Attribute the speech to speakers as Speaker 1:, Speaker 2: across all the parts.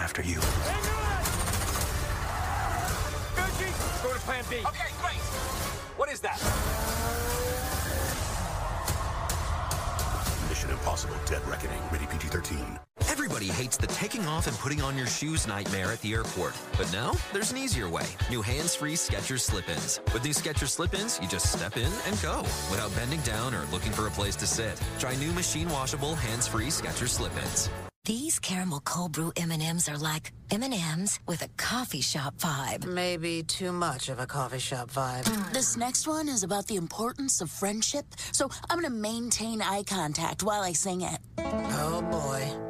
Speaker 1: After you.
Speaker 2: Gucci, go to plan B.
Speaker 3: Okay, great. What is that?
Speaker 1: Mission Impossible Dead Reckoning, rated PG-13.
Speaker 4: Everybody hates the taking off and putting on your shoes nightmare at the airport. But now, there's an easier way. New hands-free Skechers slip-ins. With new Skechers slip-ins, you just step in and go without bending down or looking for a place to sit. Try new machine-washable hands-free Skechers slip-ins.
Speaker 5: These caramel cold brew M&Ms are like M&Ms with a coffee shop vibe.
Speaker 6: Maybe too much of a coffee shop vibe. Mm.
Speaker 7: This next one is about the importance of friendship, so I'm gonna maintain eye contact while I sing it.
Speaker 6: Oh boy.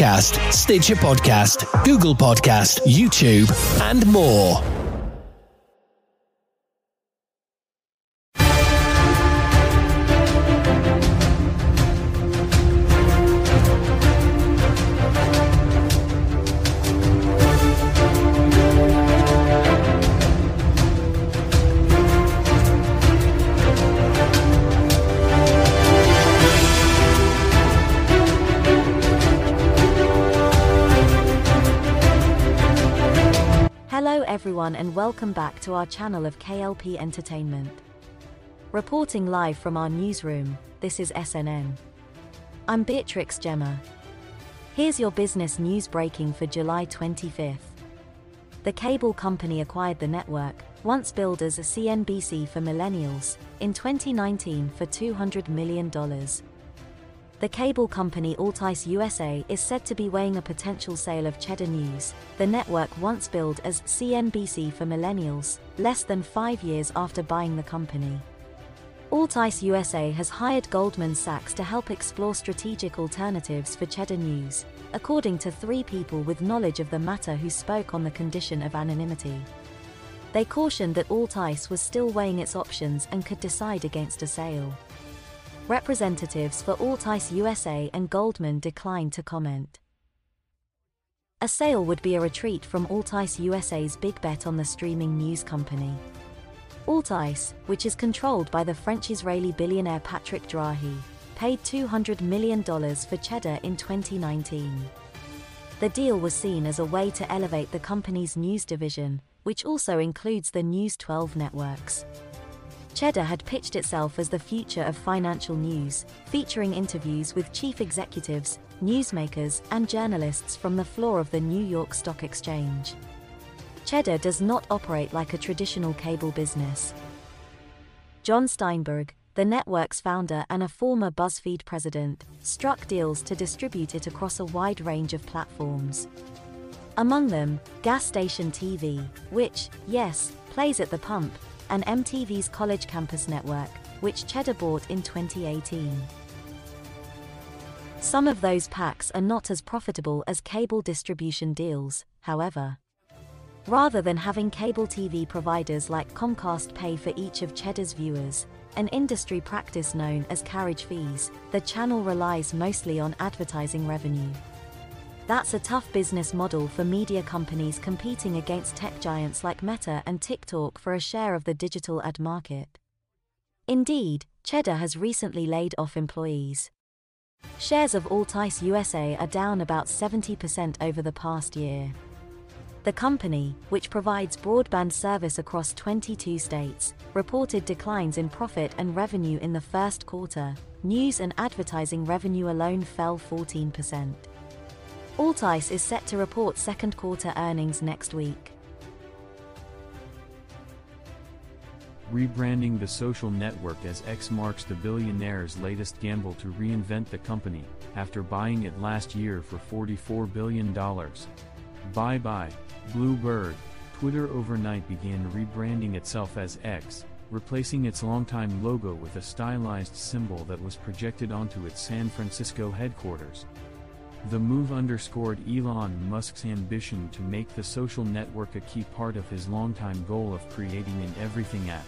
Speaker 8: Podcast, Stitcher Podcast, Google Podcast, YouTube, and more.
Speaker 9: And welcome back to our channel of KLP Entertainment. Reporting live from our newsroom, this is SNN. I'm Beatrix Gemma. Here's your business news breaking for July 25th. The cable company acquired the network, once billed as a CNBC for millennials, in 2019 for $200 million. The cable company Altice USA is said to be weighing a potential sale of Cheddar News, the network once billed as CNBC for millennials, less than five years after buying the company. Altice USA has hired Goldman Sachs to help explore strategic alternatives for Cheddar News, according to three people with knowledge of the matter who spoke on the condition of anonymity. They cautioned that Altice was still weighing its options and could decide against a sale. Representatives for Altice USA and Goldman declined to comment. A sale would be a retreat from Altice USA's big bet on the streaming news company. Altice, which is controlled by the French-Israeli billionaire Patrick Drahi, paid $200 million for Cheddar in 2019. The deal was seen as a way to elevate the company's news division, which also includes the News 12 networks. Cheddar had pitched itself as the future of financial news, featuring interviews with chief executives, newsmakers, and journalists from the floor of the New York Stock Exchange. Cheddar does not operate like a traditional cable business. John Steinberg, the network's founder and a former BuzzFeed president, struck deals to distribute it across a wide range of platforms. Among them, Gas Station TV, which, yes, plays at the pump, and MTV's College Campus Network, which Cheddar bought in 2018. Some of those packs are not as profitable as cable distribution deals, however. Rather than having cable TV providers like Comcast pay for each of Cheddar's viewers, an industry practice known as carriage fees, the channel relies mostly on advertising revenue. That's a tough business model for media companies competing against tech giants like Meta and TikTok for a share of the digital ad market. Indeed, Cheddar has recently laid off employees. Shares of Altice USA are down about 70% over the past year. The company, which provides broadband service across 22 states, reported declines in profit and revenue in the first quarter. News and advertising revenue alone fell 14%. Altice is set to report second quarter earnings next week.
Speaker 10: Rebranding the social network as X marks the billionaire's latest gamble to reinvent the company, after buying it last year for $44 billion. Bye bye, Bluebird. Twitter overnight began rebranding itself as X, replacing its longtime logo with a stylized symbol that was projected onto its San Francisco headquarters. The move underscored Elon Musk's ambition to make the social network a key part of his longtime goal of creating an everything app.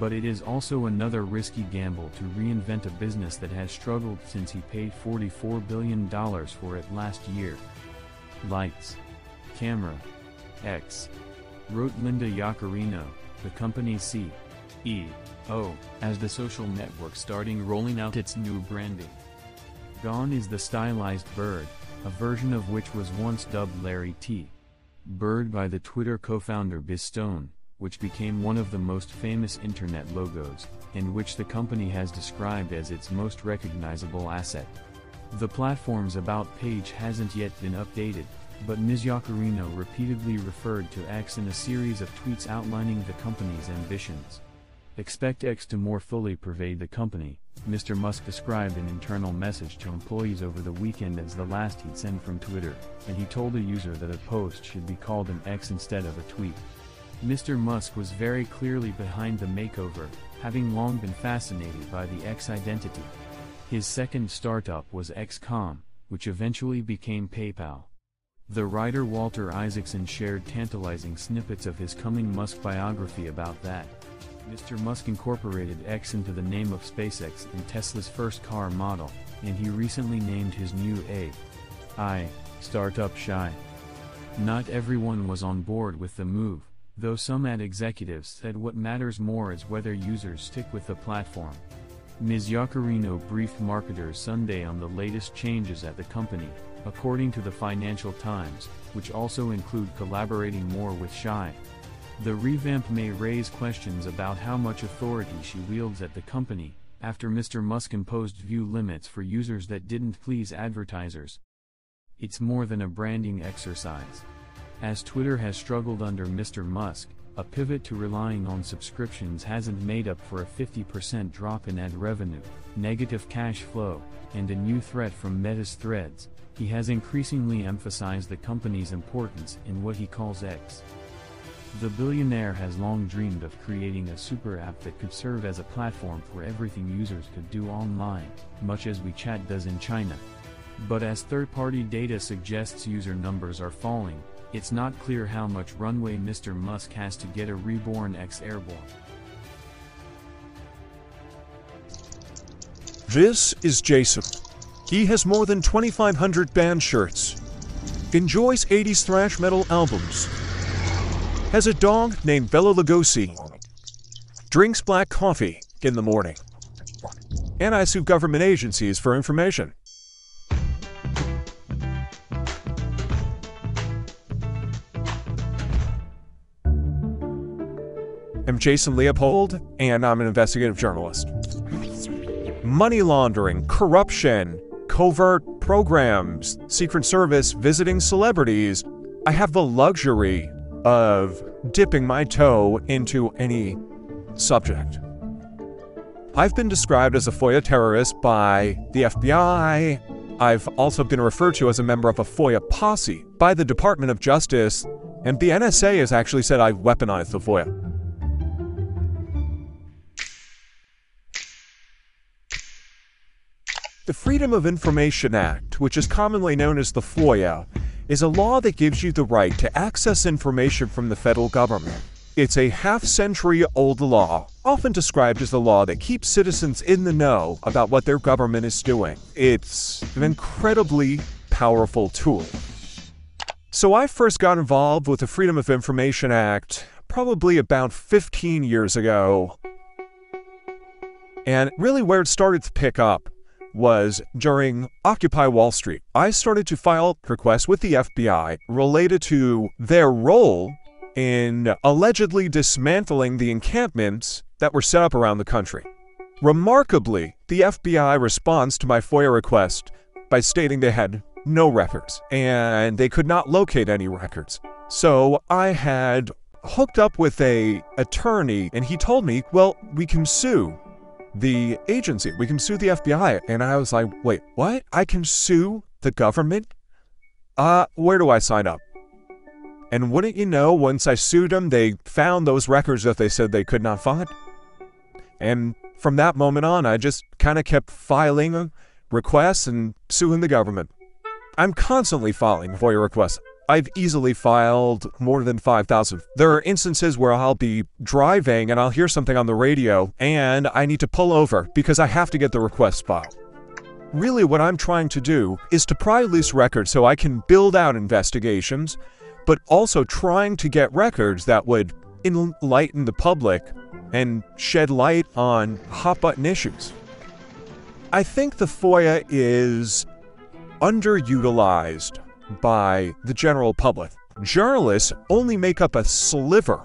Speaker 10: But it is also another risky gamble to reinvent a business that has struggled since he paid $44 billion for it last year. Lights. Camera. X. Wrote Linda Yaccarino, the company's CEO, as the social network starting rolling out its new branding. Gone is the stylized bird, a version of which was once dubbed Larry T. Bird by the Twitter co-founder Biz Stone, which became one of the most famous internet logos, and which the company has described as its most recognizable asset. The platform's About page hasn't yet been updated, but Ms. Yaccarino repeatedly referred to X in a series of tweets outlining the company's ambitions. Expect X to more fully pervade the company, Mr. Musk described an internal message to employees over the weekend as the last he'd send from Twitter, and he told a user that a post should be called an X instead of a tweet. Mr. Musk was very clearly behind the makeover, having long been fascinated by the X identity. His second startup was X.com, which eventually became PayPal. The writer Walter Isaacson shared tantalizing snippets of his coming Musk biography about that. Mr. Musk incorporated X into the name of SpaceX and Tesla's first car model, and he recently named his new A.I. startup Shy. Not everyone was on board with the move, though some ad executives said what matters more is whether users stick with the platform. Ms. Yaccarino briefed marketers Sunday on the latest changes at the company, according to the Financial Times, which also include collaborating more with Shy. The revamp may raise questions about how much authority she wields at the company, after Mr. Musk imposed view limits for users that didn't please advertisers. It's more than a branding exercise. As Twitter has struggled under Mr. Musk, a pivot to relying on subscriptions hasn't made up for a 50% drop in ad revenue, negative cash flow, and a new threat from Meta's threads. He has increasingly emphasized the company's importance in what he calls X. The billionaire has long dreamed of creating a super app that could serve as a platform for everything users could do online, much as WeChat does in China. But as third-party data suggests user numbers are falling, it's not clear how much runway Mr. Musk has to get a reborn X airborne.
Speaker 11: This is Jason. He has more than 2,500 band shirts, enjoys 80s thrash metal albums, has a dog named Bela Lugosi, drinks black coffee in the morning, and I sue government agencies for information. I'm Jason Leopold, and I'm an investigative journalist. Money laundering, corruption, covert programs, Secret Service visiting celebrities. I have the luxury of dipping my toe into any subject. I've been described as a FOIA terrorist by the FBI. I've also been referred to as a member of a FOIA posse by the Department of Justice, and the NSA has actually said I've weaponized the FOIA. The Freedom of Information Act, which is commonly known as the FOIA, is a law that gives you the right to access information from the federal government. It's a half century old law, often described as the law that keeps citizens in the know about what their government is doing. It's an incredibly powerful tool. So I first got involved with the Freedom of Information Act probably about 15 years ago. And really, where it started to pick up was during Occupy Wall Street. I started to file requests with the FBI related to their role in allegedly dismantling the encampments that were set up around the country. Remarkably, the FBI responds to my FOIA request by stating they had no records and they could not locate any records. So I had hooked up with a attorney and he told me, "Well, we can sue the agency. We can sue the FBI." And I was like, "Wait, what? I can sue the government? Uh, where do I sign up?" And wouldn't you know, once I sued them, they found those records that they said they could not find. And from that moment on, I just kind of kept filing requests and suing the government. I'm constantly filing FOIA requests. I've easily filed more than 5,000. There are instances where I'll be driving and I'll hear something on the radio and I need to pull over because I have to get the request filed. Really, what I'm trying to do is to pry loose records so I can build out investigations, but also trying to get records that would enlighten the public and shed light on hot button issues. I think the FOIA is underutilized by the general public. Journalists only make up a sliver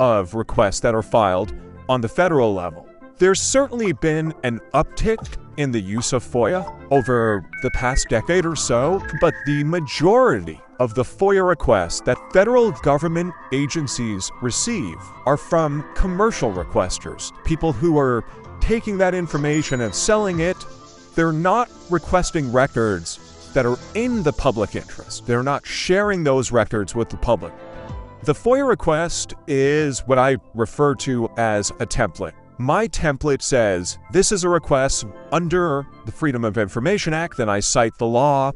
Speaker 11: of requests that are filed on the federal level. There's certainly been an uptick in the use of FOIA over the past decade or so, but the majority of the FOIA requests that federal government agencies receive are from commercial requesters, people who are taking that information and selling it. They're not requesting records that are in the public interest. They're not sharing those records with the public. The FOIA request is what I refer to as a template. My template says this is a request under the Freedom of Information Act, then I cite the law,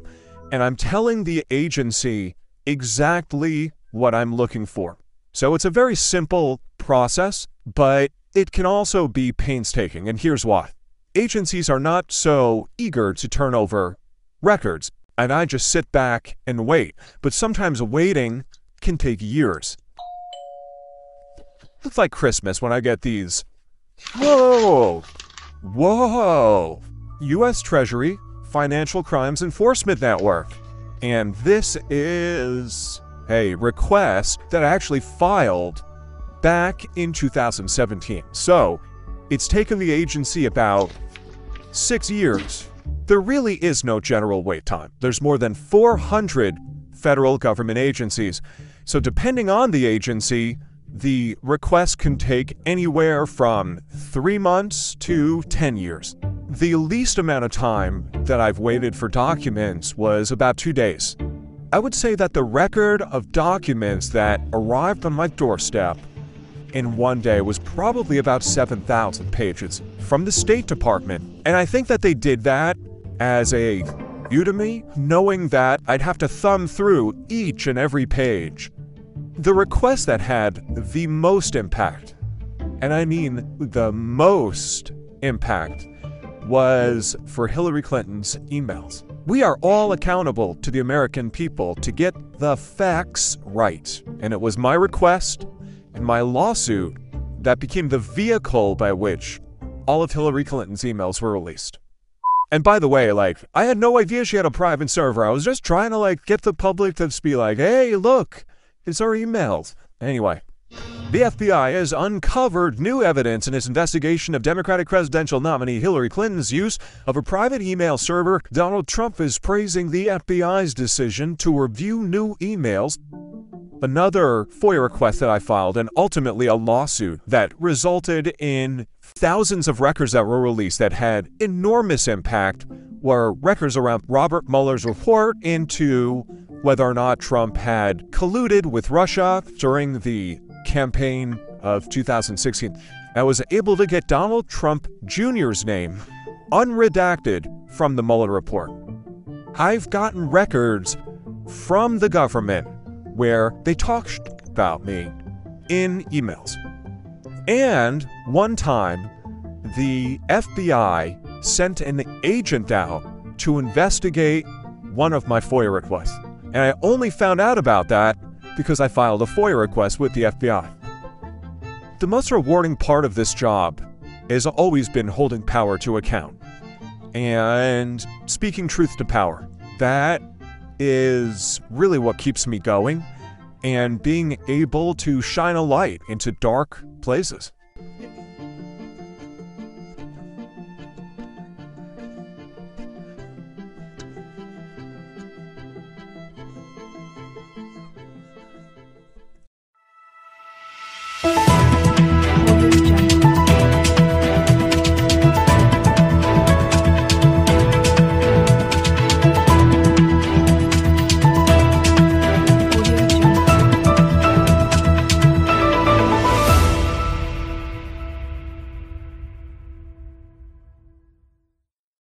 Speaker 11: and I'm telling the agency exactly what I'm looking for. So it's a very simple process, but it can also be painstaking, and here's why. Agencies are not so eager to turn over records, and I just sit back and wait. But sometimes waiting can take years. It's like Christmas when I get these. Whoa! Whoa! U.S. Treasury Financial Crimes Enforcement Network. And this is a request that I actually filed back in 2017. So it's taken the agency about six years there really is no general wait time. There's more than 400 federal government agencies. So, depending on the agency, the request can take anywhere from three months to 10 years. The least amount of time that I've waited for documents was about two days. I would say that the record of documents that arrived on my doorstep in one day was probably about 7,000 pages from the State Department. And I think that they did that as a Udemy, knowing that I'd have to thumb through each and every page. The request that had the most impact, and I mean the most impact, was for Hillary Clinton's emails. We are all accountable to the American people to get the facts right. And it was my request and my lawsuit that became the vehicle by which all of Hillary Clinton's emails were released. And by the way, like, I had no idea she had a private server. I was just trying to, like, get the public to be like, hey, look, it's our emails. Anyway, the FBI has uncovered new evidence in its investigation of Democratic presidential nominee Hillary Clinton's use of a private email server. Donald Trump is praising the FBI's decision to review new emails another FOIA request that I filed, and ultimately a lawsuit that resulted in thousands of records that were released that had enormous impact were records around Robert Mueller's report into whether or not Trump had colluded with Russia during the campaign of 2016. I was able to get Donald Trump Jr.'s name unredacted from the Mueller report. I've gotten records from the government where they talked about me in emails. And one time, the FBI sent an agent out to investigate one of my FOIA requests. And I only found out about that because I filed a FOIA request with the FBI. The most rewarding part of this job has always been holding power to account. and speaking truth to power. That is really what keeps me going and being able to shine a light into dark places.